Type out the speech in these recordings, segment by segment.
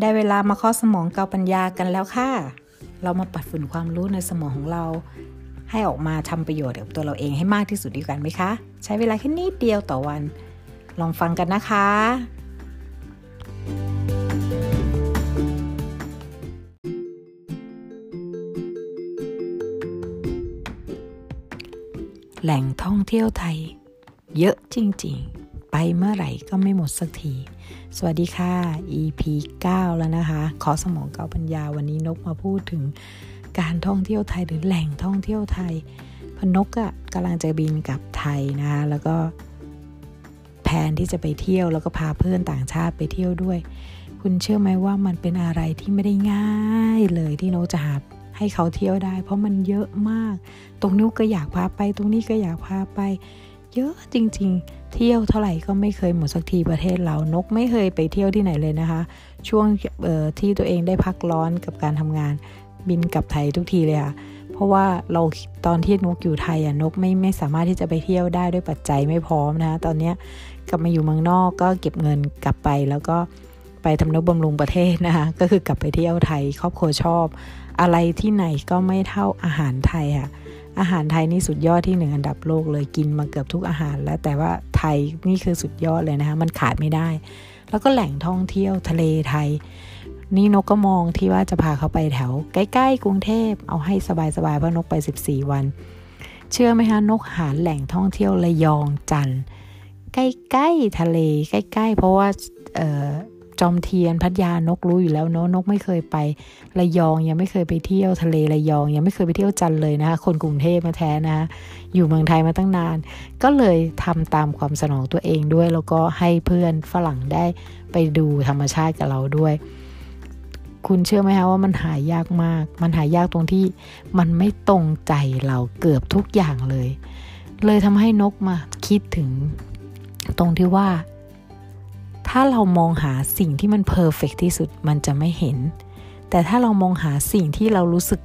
ได้เวลามาข้อสมองเกาปัญญากันแล้วค่ะ เรามาปัดฝุ่นความรู้ในสมองของเรา ให้ออกมาทำประโยชน์กับตัวเราเองให้มากที่สุดดีกันไหมคะ ใช้เวลาแค่นิดเดียวต่อวัน ลองฟังกันนะคะ แหล่งท่องเที่ยวไทย เยอะจริง ๆ ไปเมื่อไหร่ก็ไม่หมดสักที สวัสดีค่ะ EP 9 แล้วนะคะ ขอสมองเก่าปัญญาวันนี้นกมาพูดถึงการท่องเที่ยวไทยหรือแหล่งท่องเที่ยวไทยพนกอะกำลังจะบินกลับไทยนะคะแล้วก็แผนที่จะไปเที่ยวแล้วก็พาเพื่อนต่างชาติไปเที่ยวด้วย คุณเชื่อไหมว่ามันเป็นอะไรที่ไม่ได้ง่ายเลยที่นกจะหาให้เขาเที่ยวได้ เพราะมันเยอะมาก ตรงนู้นก็อยากพาไป ตรงนี้ก็อยากพาไป เยอะจริง ๆ เที่ยวเท่าไหร่ก็ไม่เคยหมดสักทีประเทศเรานกไม่เคยไปเที่ยวที่ไหนเลยนะคะ ช่วงที่ตัวเองได้พักร้อนกับการทำงานบินกลับไทยทุกทีเลยค่ะเพราะว่าเราตอนที่นกอยู่ไทยอะนกไม่ไม่สามารถที่จะไปเที่ยวได้ด้วยปัจจัยไม่พร้อมนะตอนนี้กลับมาอยู่เมืองนอกก็เก็บเงินกลับไปแล้วก็ไปทำนุบำรุงประเทศนะคะก็คือกลับไปเที่ยวไทย ครอบครัวชอบ อะไรที่ไหนก็ไม่เท่าอาหารไทยค่ะ อาหารไทยนี่สุดยอดที่หนึ่งอันดับโลกเลยกินมาเกือบทุกอาหาร แล้วแต่ว่าไทยนี่คือสุดยอดเลยนะคะมันขาดไม่ได้ แล้วก็แหล่งท่องเที่ยวทะเลไทย นี่นกก็มองที่ว่าจะพาเขาไปแถว ใกล้ๆกรุงเทพเอาให้สบายๆเพราะนกไป 14 วัน เชื่อไหมคะนกหาแหล่งท่องเที่ยวระยองจันทร์ใกล้ๆทะเลใกล้ ๆ เพราะว่า จอมเทียนพัทยานกรู้อยู่แล้วเนาะนกไม่เคยไประยองยังไม่เคยไปเที่ยวทะเลระยอง ยังไม่เคยไปเที่ยวจันเลยนะคะคนกรุงเทพมาแท้นะคะอยู่เมืองไทยมาตั้งนาน ก็เลยทำตามความสนองตัวเองด้วย แล้วก็ให้เพื่อนฝรั่งได้ไปดูธรรมชาติกับเราด้วย คุณเชื่อไหมคะว่ามันหายากมาก มันหายากตรงที่มันไม่ตรงใจเราเกือบทุกอย่างเลย เลยทำให้นกมาคิดถึงตรงที่ว่า ถ้าเรามองหาสิ่งที่มัน perfect ที่สุดมันจะไม่เห็น แต่ถ้าเรามองหาสิ่งที่เรารู้สึก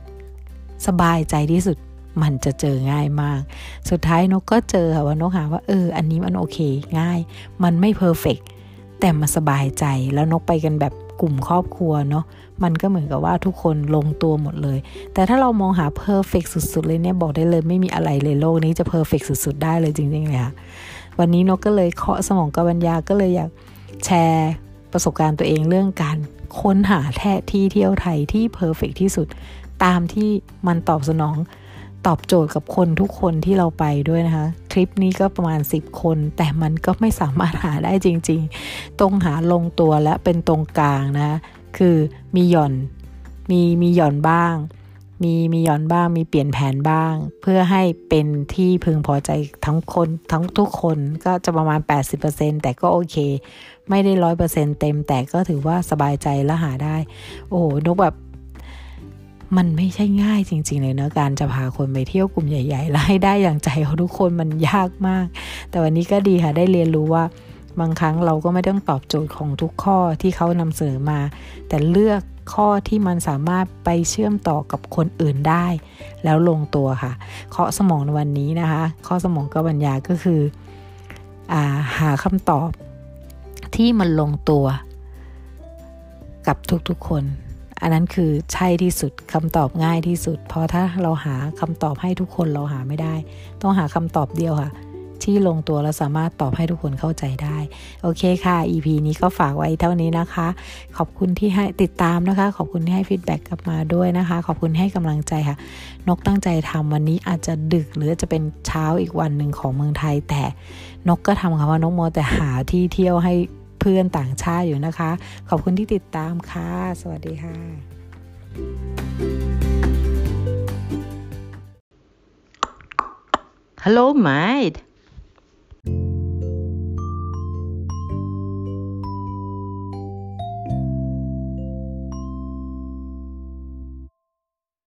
สบายใจที่สุด มันจะเจอง่ายมาก สุดท้ายนกก็เจอค่ะว่านกหาว่าเออ อันนี้มันโอเคง่าย มันไม่ perfect แต่มันสบายใจแล้วนกไปกันแบบกลุ่มครอบครัวเนาะมันก็เหมือนกับว่าทุกคนลงตัวหมดเลย แต่ถ้าเรามองหา perfect สุดๆเลยเนี่ยบอกได้เลยไม่มีอะไรเลยโลกนี้จะ perfect สุดๆ ได้เลยจริงๆเลยค่ะวันนี้นกก็เลยเคาะสมองกับัญญาก็เลยอยาก แชร์ประสบการณ์ตัวเองเรื่องการค้นหาแท้ที่เที่ยวไทยที่เพอร์เฟกที่สุด ตามที่มันตอบสนองตอบโจทย์กับคนทุกคนที่เราไปด้วยนะคะ ทริปนี้ก็ประมาณ 10 คน แต่มันก็ไม่สามารถหาได้จริง ๆ ตรงหาลงตัวและเป็นตรงกลางนะ คือมีหย่อนมีมีหย่อนบ้าง มีมีย้อนบ้างมีเปลี่ยนแผนบ้าง เพื่อให้เป็นที่พึงพอใจทั้งคนทั้งทุกคนก็จะประมาณ 80%แต่ก็โอเค ไม่ได้ร้อยเปอร์เซ็นเต็ม แต่ก็ถือว่าสบายใจและหาได้ โอ้โหนกแบบ มันไม่ใช่ง่ายจริง ๆ เลยเนะการจะพาคนไปเที่ยวกลุ่มใหญ่ๆแล้วให้ได้อย่างใจของทุกคนมันยากมาก แต่วันนี้ก็ดีค่ะได้เรียนรู้ว่าบางครั้งเราก็ไม่ต้องตอบโจทย์ของทุกข้อที่เขานำเสนอมา แต่เลือก ข้อที่มันสามารถไปเชื่อมต่อกับคนอื่นได้ แล้วลงตัวค่ะเคาะสมองในวันนี้นะคะข้อสมองกับบรรยาก็คืออาหาคำตอบที่มันลงตัว กับทุกๆคน อันนั้นคือใช่ที่สุดคำตอบง่ายที่สุด เพราะถ้าเราหาคำตอบให้ทุกคนเราหาไม่ได้ ต้องหาคำตอบเดียวค่ะ ที่ลงตัวและสามารถตอบให้ทุกคนเข้าใจได้ โอเคค่ะ EP นี้ก็ฝากไว้เท่านี้นะคะ ขอบคุณที่ให้ติดตามนะคะ ขอบคุณที่ให้ฟีดแบ็กกลับมาด้วยนะคะ ขอบคุณให้กำลังใจค่ะ นกตั้งใจทำวันนี้อาจจะดึกหรือจะเป็นเช้าอีกวันหนึ่งของเมืองไทย แต่นกก็ทำค่ะว่านกโมแต่หาที่เที่ยวให้เพื่อนต่างชาติอยู่นะคะ ขอบคุณที่ติดตามค่ะ สวัสดีค่ะ Hello, mate.